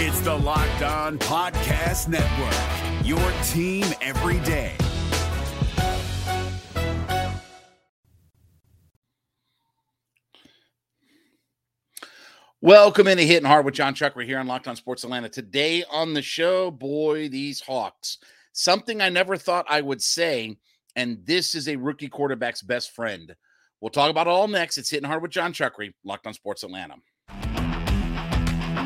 It's the Locked On Podcast Network, your team every day. Welcome into Hitting Hard with Jon Chuck. We're here on Locked On Sports Atlanta. Today on the show, boy, these Hawks. Something I never thought I would say, and this is a rookie quarterback's best friend. We'll talk about it all next. It's Hitting Hard with Jon Chuckery, Locked On Sports Atlanta.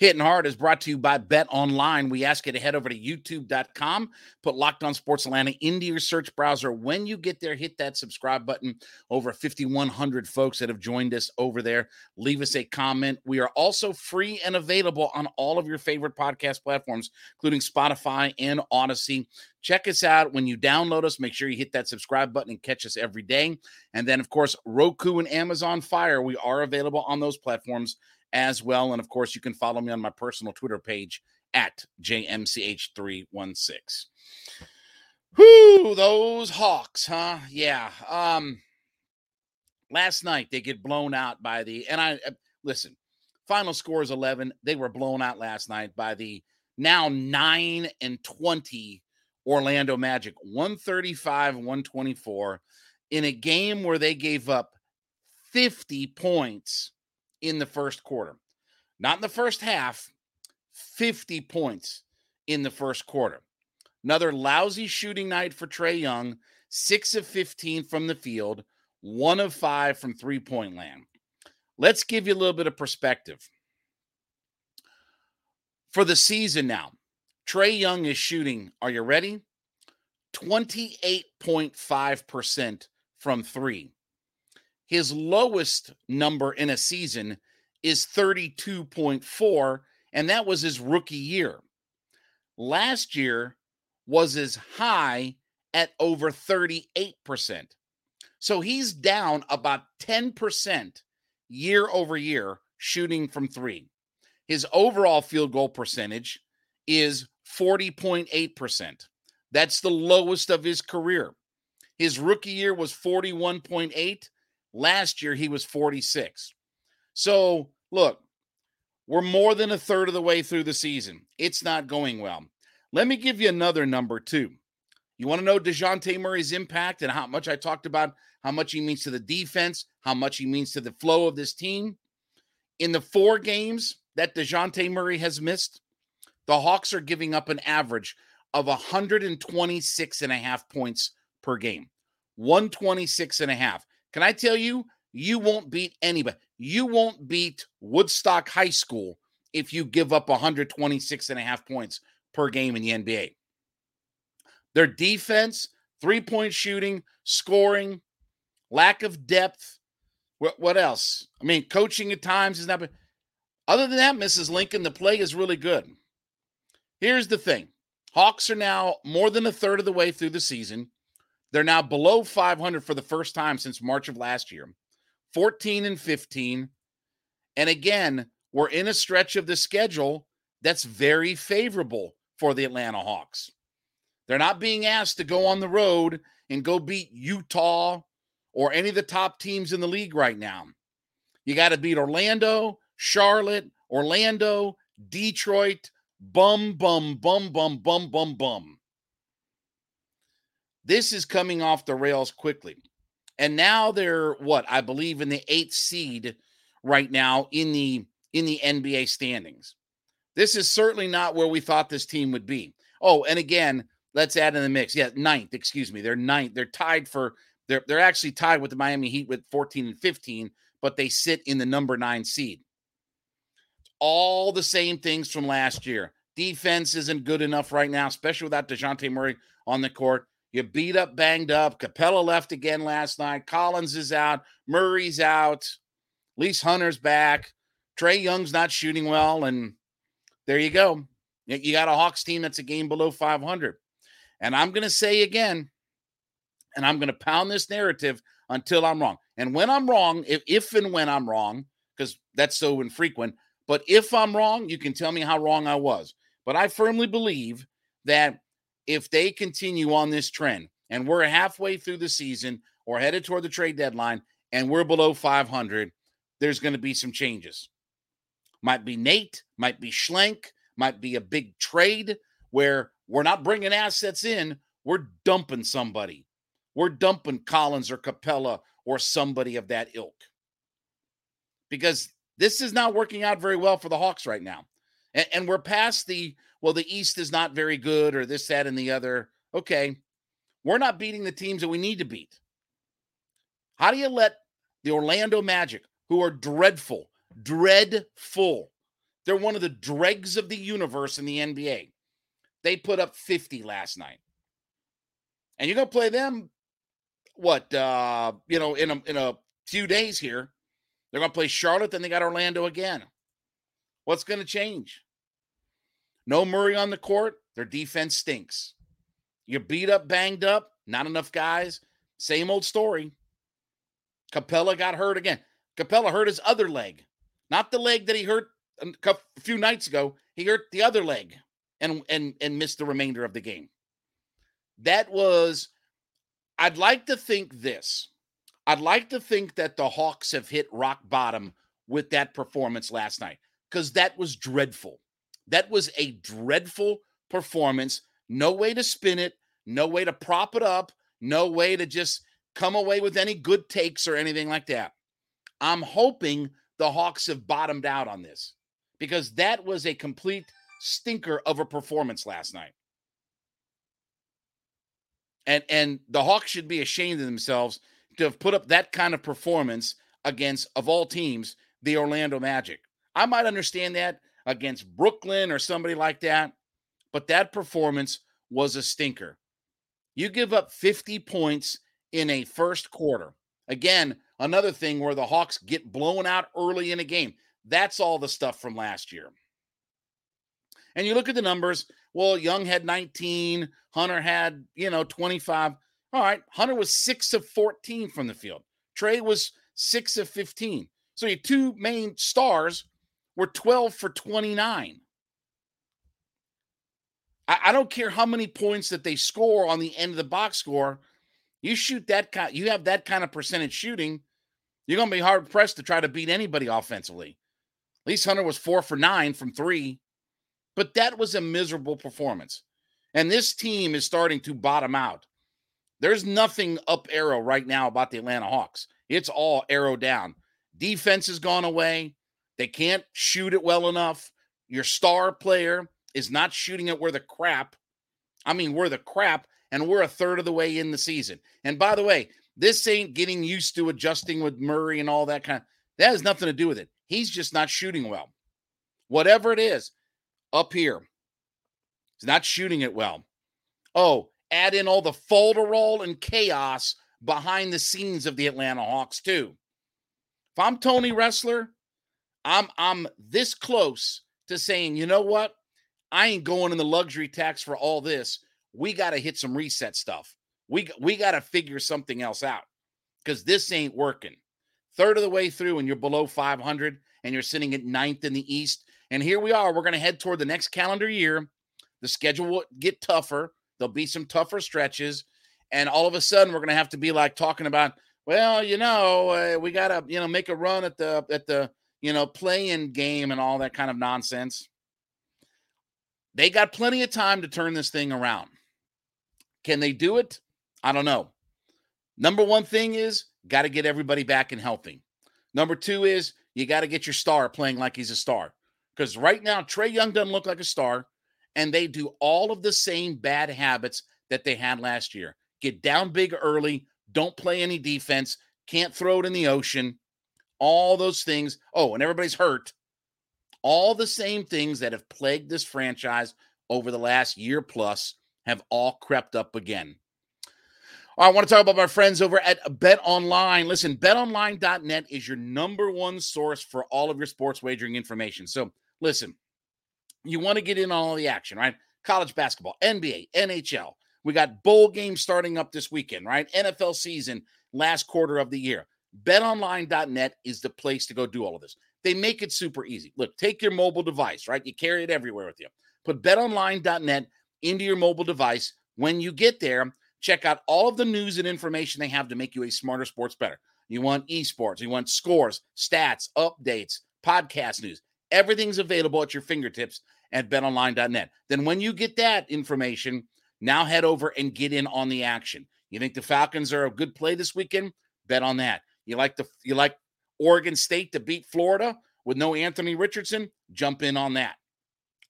Hitting Hard is brought to you by Bet Online. We ask you to head over to youtube.com, put Locked On Sports Atlanta into your search browser. When you get there, hit that subscribe button. Over 5,100 folks that have joined us over there. Leave us a comment. We are also free and available on all of your favorite podcast platforms, including Spotify and Audacy. Check us out. When you download us, make sure you hit that subscribe button and catch us every day. And then, of course, Roku and Amazon Fire, we are available on those platforms as well. And of course, you can follow me on my personal Twitter page at JMCH316. Whoo, those Hawks, huh? Yeah. Um, last night they get blown out by the, and I uh, listen, final score is 11. They were blown out last night by the now 9 and 20 Orlando Magic, 135, 124, in a game where they gave up 50 points in the first quarter. Not in the first half, 50 points in the first quarter. Another lousy shooting night for Trae Young, 6 of 15 from the field, 1 of 5 from three point land. Let's give you a little bit of perspective. For the season now, Trae Young is shooting, are you ready? 28.5% from three. His lowest number in a season is 32.4, and that was his rookie year. Last year was as high at over 38%. So he's down about 10% year over year shooting from three. His overall field goal percentage is 40.8%. That's the lowest of his career. His rookie year was 41.8. Last year, he was 46. So, look, we're more than a third of the way through the season. It's not going well. Let me give you another number, too. You want to know DeJounte Murray's impact and how much I talked about how much he means to the defense, how much he means to the flow of this team? In the four games that DeJounte Murray has missed, the Hawks are giving up an average of 126 and a half points per game. 126 and a half. Can I tell you, you won't beat anybody. You won't beat Woodstock High School if you give up 126 and a half points per game in the NBA. Their defense, three point shooting, scoring, lack of depth. What, what else? I mean, coaching at times is not. Other than that, Mrs. Lincoln, the play is really good. Here's the thing Hawks are now more than a third of the way through the season. They're now below 500 for the first time since March of last year, 14 and 15. And again, we're in a stretch of the schedule that's very favorable for the Atlanta Hawks. They're not being asked to go on the road and go beat Utah or any of the top teams in the league right now. You got to beat Orlando, Charlotte, Orlando, Detroit, bum, bum, bum, bum, bum, bum, bum. This is coming off the rails quickly. And now they're what I believe in the eighth seed right now in the in the NBA standings. This is certainly not where we thought this team would be. Oh, and again, let's add in the mix. Yeah, ninth, excuse me. They're ninth. They're tied for they're they're actually tied with the Miami Heat with 14 and 15, but they sit in the number nine seed. All the same things from last year. Defense isn't good enough right now, especially without DeJounte Murray on the court. You beat up, banged up. Capela left again last night. Collins is out. Murray's out. Lease Hunter's back. Trae Young's not shooting well. And there you go. You got a Hawks team that's a game below 500. And I'm going to say again, and I'm going to pound this narrative until I'm wrong. And when I'm wrong, if, if and when I'm wrong, because that's so infrequent, but if I'm wrong, you can tell me how wrong I was. But I firmly believe that if they continue on this trend and we're halfway through the season or headed toward the trade deadline and we're below 500, there's going to be some changes. Might be Nate, might be Schlenk, might be a big trade where we're not bringing assets in, we're dumping somebody. We're dumping Collins or Capela or somebody of that ilk. Because this is not working out very well for the Hawks right now. And, and we're past the, well, the East is not very good or this, that, and the other. Okay. We're not beating the teams that we need to beat. How do you let the Orlando Magic, who are dreadful, dreadful, they're one of the dregs of the universe in the NBA. They put up 50 last night. And you're going to play them what uh you know in a in a few days here. They're going to play Charlotte then they got Orlando again. What's going to change? No Murray on the court, their defense stinks. You're beat up, banged up, not enough guys. Same old story. Capela got hurt again. Capela hurt his other leg, not the leg that he hurt a few nights ago. He hurt the other leg and and and missed the remainder of the game. That was I'd like to think this. I'd like to think that the Hawks have hit rock bottom with that performance last night cuz that was dreadful. That was a dreadful performance. No way to spin it, no way to prop it up, no way to just come away with any good takes or anything like that. I'm hoping the Hawks have bottomed out on this because that was a complete stinker of a performance last night. And and the Hawks should be ashamed of themselves to have put up that kind of performance against of all teams, the Orlando Magic. I might understand that against Brooklyn or somebody like that, but that performance was a stinker. You give up 50 points in a first quarter. Again, another thing where the Hawks get blown out early in a game. That's all the stuff from last year. And you look at the numbers. Well, Young had 19, Hunter had, you know, 25. All right. Hunter was six of 14 from the field. Trae was six of 15. So your two main stars were 12 for 29. I, I don't care how many points that they score on the end of the box score. You shoot that kind, you have that kind of percentage shooting, you're going to be hard pressed to try to beat anybody offensively. At least Hunter was four for nine from three, but that was a miserable performance. And this team is starting to bottom out. There's nothing up arrow right now about the Atlanta Hawks. It's all arrow down. Defense has gone away. They can't shoot it well enough. Your star player is not shooting it where the crap. I mean, we're the crap, and we're a third of the way in the season. And by the way, this ain't getting used to adjusting with Murray and all that kind of that has nothing to do with it. He's just not shooting well. Whatever it is, up here, he's not shooting it well. Oh, add in all the folderol and chaos behind the scenes of the Atlanta Hawks, too. If I'm Tony Ressler, I'm I'm this close to saying, you know what? I ain't going in the luxury tax for all this. We got to hit some reset stuff. We we got to figure something else out because this ain't working. Third of the way through, and you're below 500, and you're sitting at ninth in the East. And here we are. We're going to head toward the next calendar year. The schedule will get tougher. There'll be some tougher stretches, and all of a sudden, we're going to have to be like talking about, well, you know, uh, we got to you know make a run at the at the you know play-in game and all that kind of nonsense. They got plenty of time to turn this thing around. Can they do it? I don't know. Number one thing is got to get everybody back and healthy. Number two is you got to get your star playing like he's a star. Because right now, Trae Young doesn't look like a star, and they do all of the same bad habits that they had last year. Get down big early, don't play any defense, can't throw it in the ocean, all those things. Oh, and everybody's hurt. All the same things that have plagued this franchise over the last year plus have all crept up again. I want to talk about my friends over at Bet Online. Listen, betonline.net is your number one source for all of your sports wagering information. So, listen, you want to get in on all the action, right? College basketball, NBA, NHL. We got bowl games starting up this weekend, right? NFL season last quarter of the year. BetOnline.net is the place to go do all of this. They make it super easy. Look, take your mobile device, right? You carry it everywhere with you. Put betonline.net into your mobile device. When you get there, check out all of the news and information they have to make you a smarter sports better. You want esports, you want scores, stats, updates, podcast news. Everything's available at your fingertips at betonline.net. Then when you get that information, now head over and get in on the action. You think the Falcons are a good play this weekend? Bet on that. You like the you like Oregon State to beat Florida with no Anthony Richardson? Jump in on that.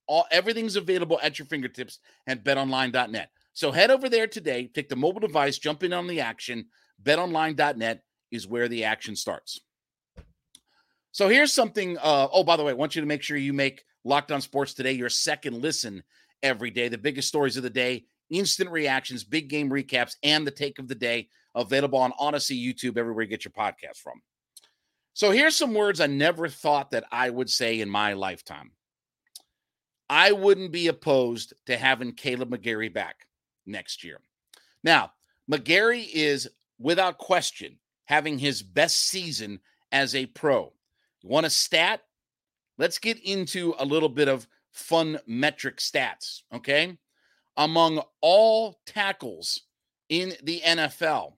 All everything's available at your fingertips at betonline.net. So head over there today, take the mobile device, jump in on the action. BetOnline.net is where the action starts. So here's something. Uh, oh, by the way, I want you to make sure you make Locked On Sports today your second listen every day. The biggest stories of the day, instant reactions, big game recaps, and the take of the day available on Audacy, YouTube, everywhere you get your podcast from. So here's some words I never thought that I would say in my lifetime. I wouldn't be opposed to having Kaleb McGary back next year. Now, McGary is without question having his best season as a pro. You want a stat? Let's get into a little bit of fun metric stats, okay? Among all tackles in the NFL,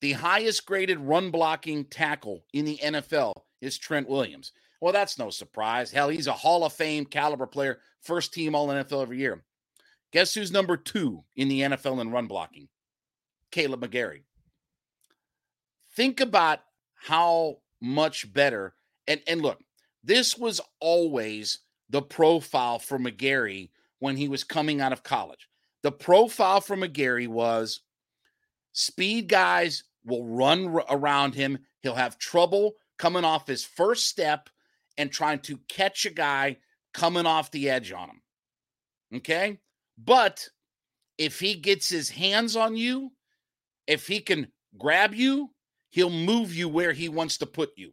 the highest graded run blocking tackle in the NFL is Trent Williams. Well, that's no surprise. Hell, he's a Hall of Fame caliber player, first team All NFL every year. Guess who's number two in the NFL in run blocking? Kaleb McGary. Think about how much better. And, and look, this was always the profile for McGary when he was coming out of college. The profile for McGary was speed guys will run around him. He'll have trouble coming off his first step and trying to catch a guy coming off the edge on him. Okay. But if he gets his hands on you, if he can grab you, he'll move you where he wants to put you.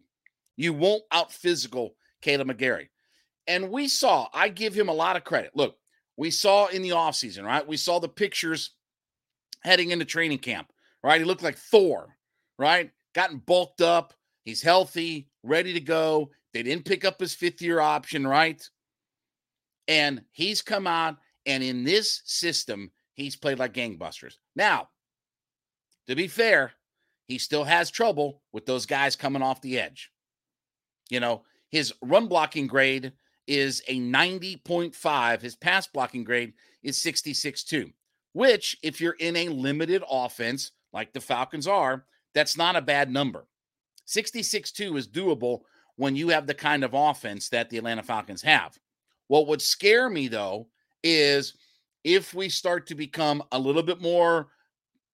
You won't out physical Kaleb McGary. And we saw, I give him a lot of credit. Look, we saw in the offseason, right? We saw the pictures heading into training camp, right? He looked like Thor, right? Gotten bulked up. He's healthy, ready to go. They didn't pick up his fifth year option, right? And he's come out, and in this system, he's played like gangbusters. Now, to be fair, he still has trouble with those guys coming off the edge. You know, his run blocking grade is a 90.5. His pass blocking grade is 66.2, which, if you're in a limited offense like the Falcons are, that's not a bad number. 66 2 is doable when you have the kind of offense that the Atlanta Falcons have. What would scare me, though, is if we start to become a little bit more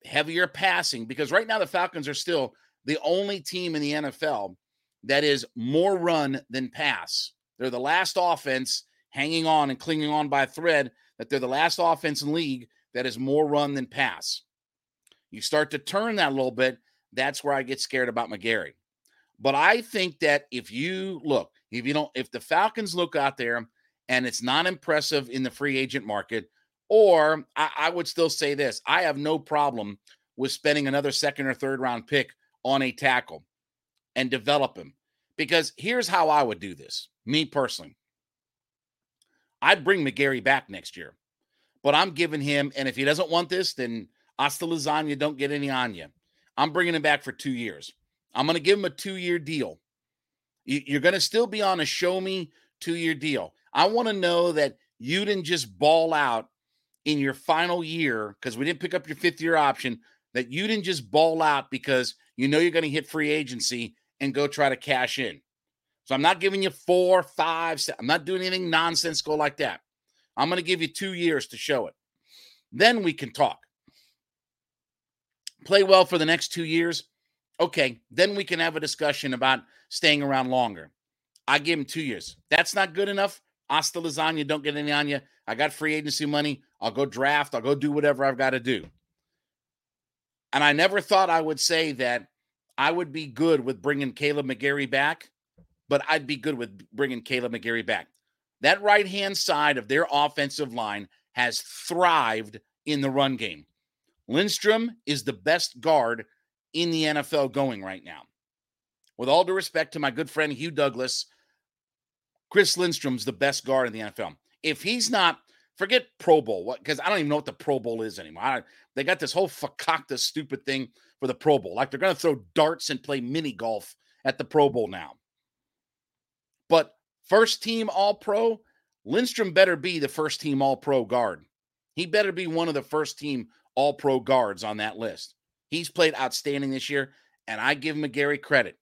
heavier passing, because right now the Falcons are still the only team in the NFL that is more run than pass. They're the last offense hanging on and clinging on by a thread that they're the last offense in league that is more run than pass. You start to turn that a little bit, that's where I get scared about McGary. But I think that if you look, if you don't, if the Falcons look out there and it's not impressive in the free agent market, or I, I would still say this I have no problem with spending another second or third round pick on a tackle and develop him. Because here's how I would do this, me personally. I'd bring McGary back next year, but I'm giving him, and if he doesn't want this, then hasta lasagna, don't get any on you. I'm bringing him back for two years. I'm going to give him a two year deal. You're going to still be on a show me two year deal. I want to know that you didn't just ball out in your final year because we didn't pick up your fifth year option, that you didn't just ball out because you know you're going to hit free agency and go try to cash in. So I'm not giving you four, five, i I'm not doing anything nonsense go like that. I'm going to give you two years to show it. Then we can talk. Play well for the next two years. Okay, then we can have a discussion about staying around longer. I give him two years. That's not good enough. Hasta lasagna, don't get any on you. I got free agency money. I'll go draft. I'll go do whatever I've got to do. And I never thought I would say that I would be good with bringing Kaleb McGary back, but I'd be good with bringing Kaleb McGary back. That right hand side of their offensive line has thrived in the run game. Lindstrom is the best guard in the NFL going right now. With all due respect to my good friend Hugh Douglas, Chris Lindstrom's the best guard in the NFL. If he's not, forget Pro Bowl, what because I don't even know what the Pro Bowl is anymore. I, they got this whole fakakta stupid thing for the Pro Bowl. Like they're going to throw darts and play mini golf at the Pro Bowl now. But first team All Pro, Lindstrom better be the first team All Pro guard. He better be one of the first team All Pro guards on that list. He's played outstanding this year, and I give McGary credit.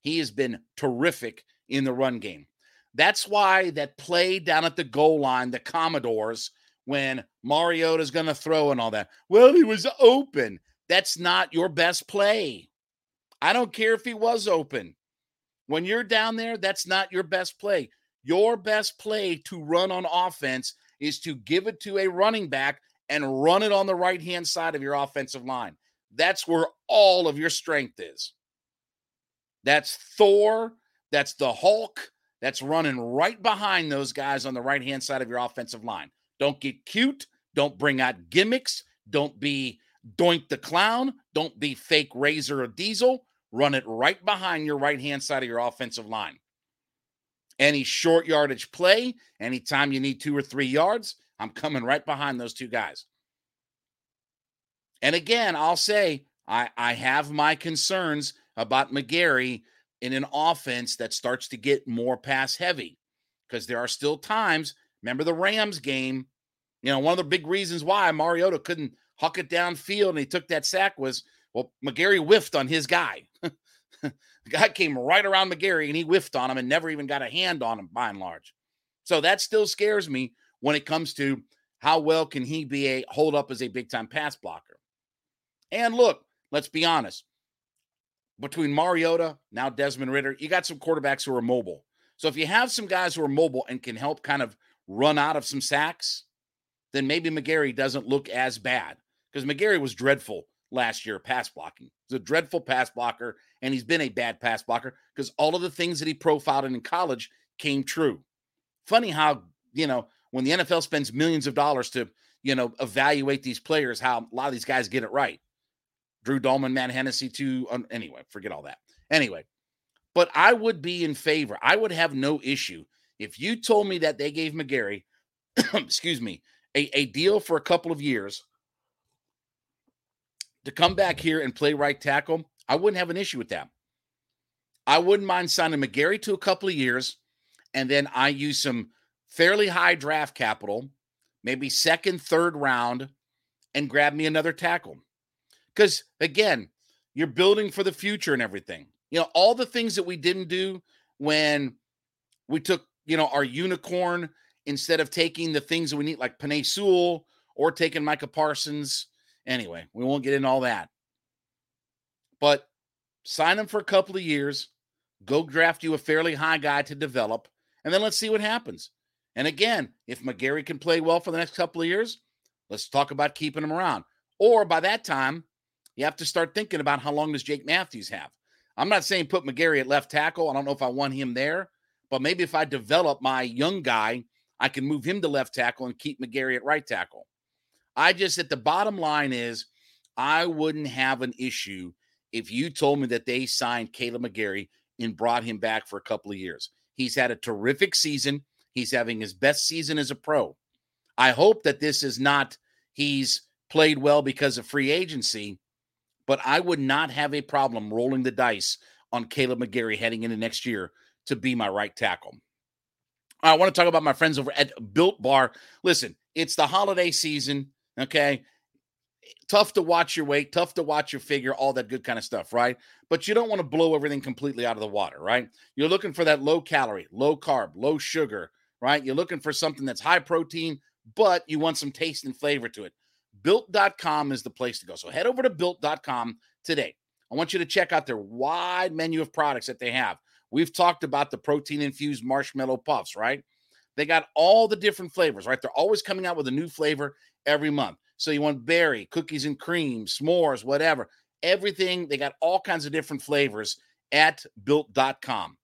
He has been terrific in the run game. That's why that play down at the goal line, the Commanders, when Mariota's going to throw and all that. Well, he was open. That's not your best play. I don't care if he was open. When you're down there, that's not your best play. Your best play to run on offense is to give it to a running back and run it on the right hand side of your offensive line. That's where all of your strength is. That's Thor. That's the Hulk. That's running right behind those guys on the right hand side of your offensive line. Don't get cute. Don't bring out gimmicks. Don't be doink the clown. Don't be fake razor or diesel. Run it right behind your right hand side of your offensive line. Any short yardage play, anytime you need two or three yards, I'm coming right behind those two guys. And again, I'll say I, I have my concerns about McGary in an offense that starts to get more pass heavy because there are still times. Remember the Rams game? You know, one of the big reasons why Mariota couldn't huck it downfield and he took that sack was well, McGary whiffed on his guy. the guy came right around McGary and he whiffed on him and never even got a hand on him by and large. So that still scares me when it comes to how well can he be a hold up as a big time pass blocker. And look, let's be honest between Mariota, now Desmond Ridder, you got some quarterbacks who are mobile. So if you have some guys who are mobile and can help kind of run out of some sacks, then maybe McGary doesn't look as bad because McGary was dreadful last year pass blocking. He's a dreadful pass blocker, and he's been a bad pass blocker because all of the things that he profiled in college came true. Funny how, you know, when the NFL spends millions of dollars to, you know, evaluate these players, how a lot of these guys get it right. Drew Dalman, Matt Hennessy, too. Um, anyway, forget all that. Anyway, but I would be in favor. I would have no issue if you told me that they gave McGary, excuse me, a, a deal for a couple of years to come back here and play right tackle. I wouldn't have an issue with that. I wouldn't mind signing McGary to a couple of years, and then I use some fairly high draft capital, maybe second, third round, and grab me another tackle. Because again, you're building for the future and everything. You know, all the things that we didn't do when we took, you know, our unicorn instead of taking the things that we need, like Penei Sewell or taking Micah Parsons. Anyway, we won't get into all that. But sign him for a couple of years, go draft you a fairly high guy to develop, and then let's see what happens. And again, if McGary can play well for the next couple of years, let's talk about keeping him around. Or by that time, you have to start thinking about how long does Jake Matthews have. I'm not saying put McGary at left tackle. I don't know if I want him there, but maybe if I develop my young guy, I can move him to left tackle and keep McGary at right tackle. I just, at the bottom line is, I wouldn't have an issue if you told me that they signed Kaleb McGary and brought him back for a couple of years. He's had a terrific season. He's having his best season as a pro. I hope that this is not he's played well because of free agency but I would not have a problem rolling the dice on Kaleb McGary heading into next year to be my right tackle. I want to talk about my friends over at Built Bar. Listen, it's the holiday season. Okay. Tough to watch your weight, tough to watch your figure, all that good kind of stuff, right? But you don't want to blow everything completely out of the water, right? You're looking for that low calorie, low carb, low sugar, right? You're looking for something that's high protein, but you want some taste and flavor to it built.com is the place to go. So head over to built.com today. I want you to check out their wide menu of products that they have. We've talked about the protein infused marshmallow puffs, right? They got all the different flavors, right? They're always coming out with a new flavor every month. So you want berry, cookies and cream, s'mores, whatever. Everything, they got all kinds of different flavors at built.com.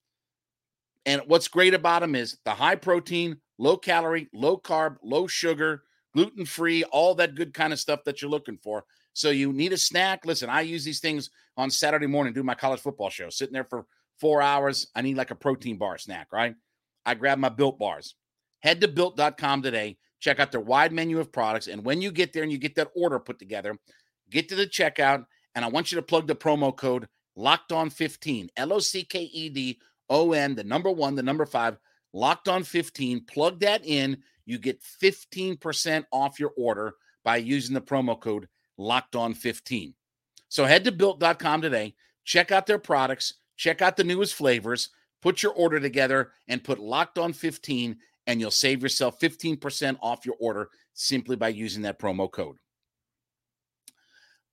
And what's great about them is the high protein, low calorie, low carb, low sugar, gluten free, all that good kind of stuff that you're looking for. So you need a snack. Listen, I use these things on Saturday morning, do my college football show, sitting there for four hours. I need like a protein bar snack, right? I grab my built bars. Head to built.com today. Check out their wide menu of products. And when you get there and you get that order put together, get to the checkout. And I want you to plug the promo code locked on 15, L O C K E D O N, the number one, the number five, locked on 15. Plug that in. You get 15% off your order by using the promo code locked on 15. So head to built.com today, check out their products, check out the newest flavors, put your order together, and put locked on 15, and you'll save yourself 15% off your order simply by using that promo code.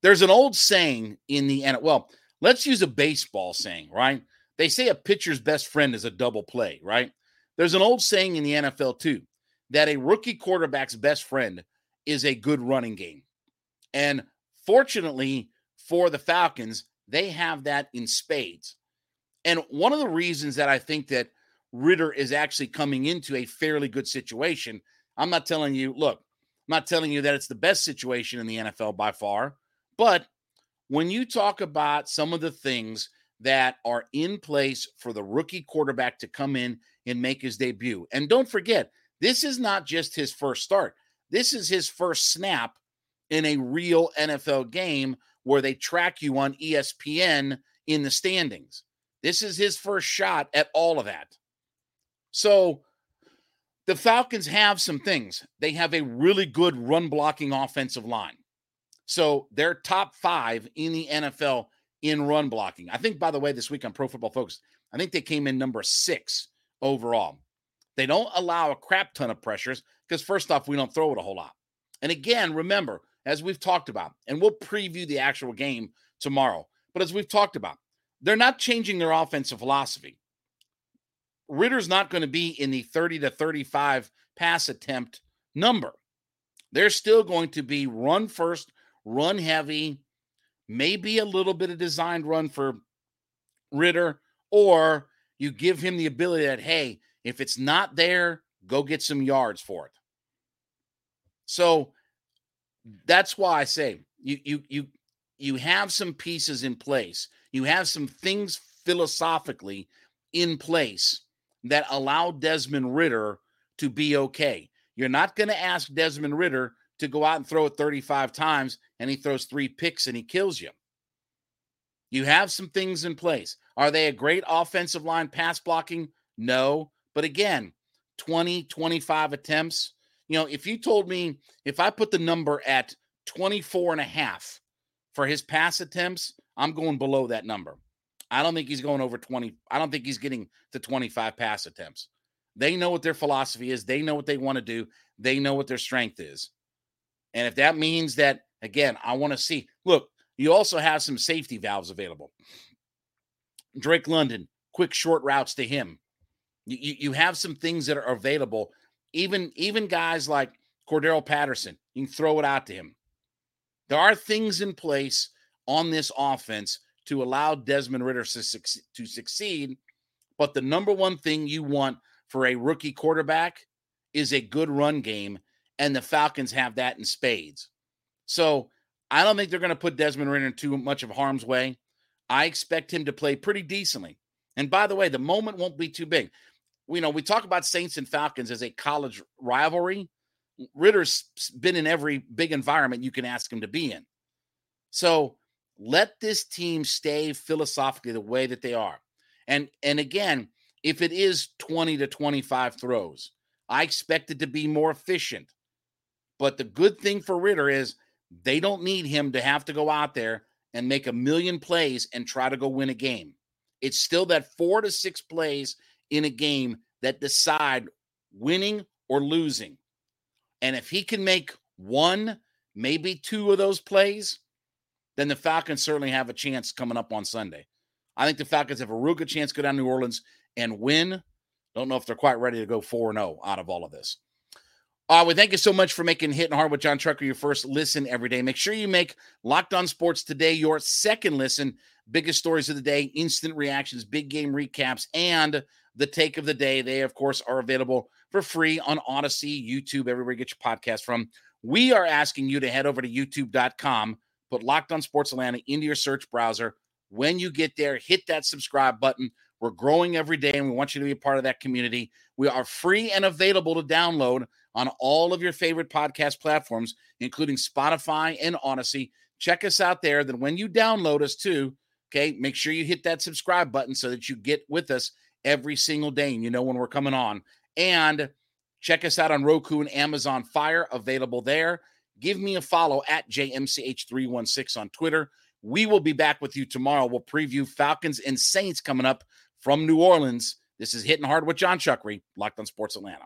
There's an old saying in the end. Well, let's use a baseball saying, right? They say a pitcher's best friend is a double play, right? There's an old saying in the NFL too that a rookie quarterback's best friend is a good running game. And fortunately for the Falcons, they have that in spades. And one of the reasons that I think that Ridder is actually coming into a fairly good situation, I'm not telling you, look, I'm not telling you that it's the best situation in the NFL by far, but when you talk about some of the things that are in place for the rookie quarterback to come in and make his debut, and don't forget, this is not just his first start, this is his first snap in a real NFL game where they track you on ESPN in the standings. This is his first shot at all of that. So the Falcons have some things. They have a really good run blocking offensive line. So they're top five in the NFL in run blocking. I think, by the way, this week on Pro Football Focus, I think they came in number six overall. They don't allow a crap ton of pressures because, first off, we don't throw it a whole lot. And again, remember, as we've talked about, and we'll preview the actual game tomorrow. But as we've talked about, they're not changing their offensive philosophy. Ridder's not going to be in the 30 to 35 pass attempt number. They're still going to be run first, run heavy, maybe a little bit of designed run for Ridder, or you give him the ability that, hey, if it's not there, go get some yards for it. So that's why I say you you you you have some pieces in place. You have some things philosophically in place that allow Desmond Ridder to be okay. You're not going to ask Desmond Ridder to go out and throw it 35 times and he throws three picks and he kills you. You have some things in place. Are they a great offensive line pass blocking? No. But again, 20, 25 attempts, you know, if you told me if I put the number at 24 and a half for his pass attempts, I'm going below that number. I don't think he's going over 20. I don't think he's getting to 25 pass attempts. They know what their philosophy is. They know what they want to do. They know what their strength is. And if that means that, again, I want to see, look, you also have some safety valves available. Drake London, quick short routes to him. You, you have some things that are available even even guys like Cordarrelle Patterson, you can throw it out to him. There are things in place on this offense to allow Desmond Ridder to, to succeed. But the number one thing you want for a rookie quarterback is a good run game, and the Falcons have that in spades. So I don't think they're going to put Desmond Ridder in too much of harm's way. I expect him to play pretty decently. And by the way, the moment won't be too big you know, we talk about Saints and Falcons as a college rivalry. Ridder's been in every big environment you can ask him to be in. So let this team stay philosophically the way that they are. And and again, if it is 20 to 25 throws, I expect it to be more efficient. But the good thing for Ridder is they don't need him to have to go out there and make a million plays and try to go win a game. It's still that four to six plays in a game that decide winning or losing. And if he can make one, maybe two of those plays, then the Falcons certainly have a chance coming up on Sunday. I think the Falcons have a real good chance to go down to New Orleans and win. Don't know if they're quite ready to go 4 0 out of all of this. Uh, thank you so much for making Hitting Hard with Jon Chuckery your first listen every day. Make sure you make Locked On Sports today your second listen. Biggest stories of the day, instant reactions, big game recaps, and the take of the day. They, of course, are available for free on Audacy, YouTube, everywhere you get your podcast from. We are asking you to head over to youtube.com, put Locked On Sports Atlanta into your search browser. When you get there, hit that subscribe button. We're growing every day and we want you to be a part of that community. We are free and available to download on all of your favorite podcast platforms, including Spotify and Audacy. Check us out there. Then when you download us too, okay, make sure you hit that subscribe button so that you get with us every single day and you know when we're coming on. And check us out on Roku and Amazon Fire, available there. Give me a follow at JMCH316 on Twitter. We will be back with you tomorrow. We'll preview Falcons and Saints coming up from New Orleans. This is Hitting Hard with Jon Chuckery, Locked on Sports Atlanta.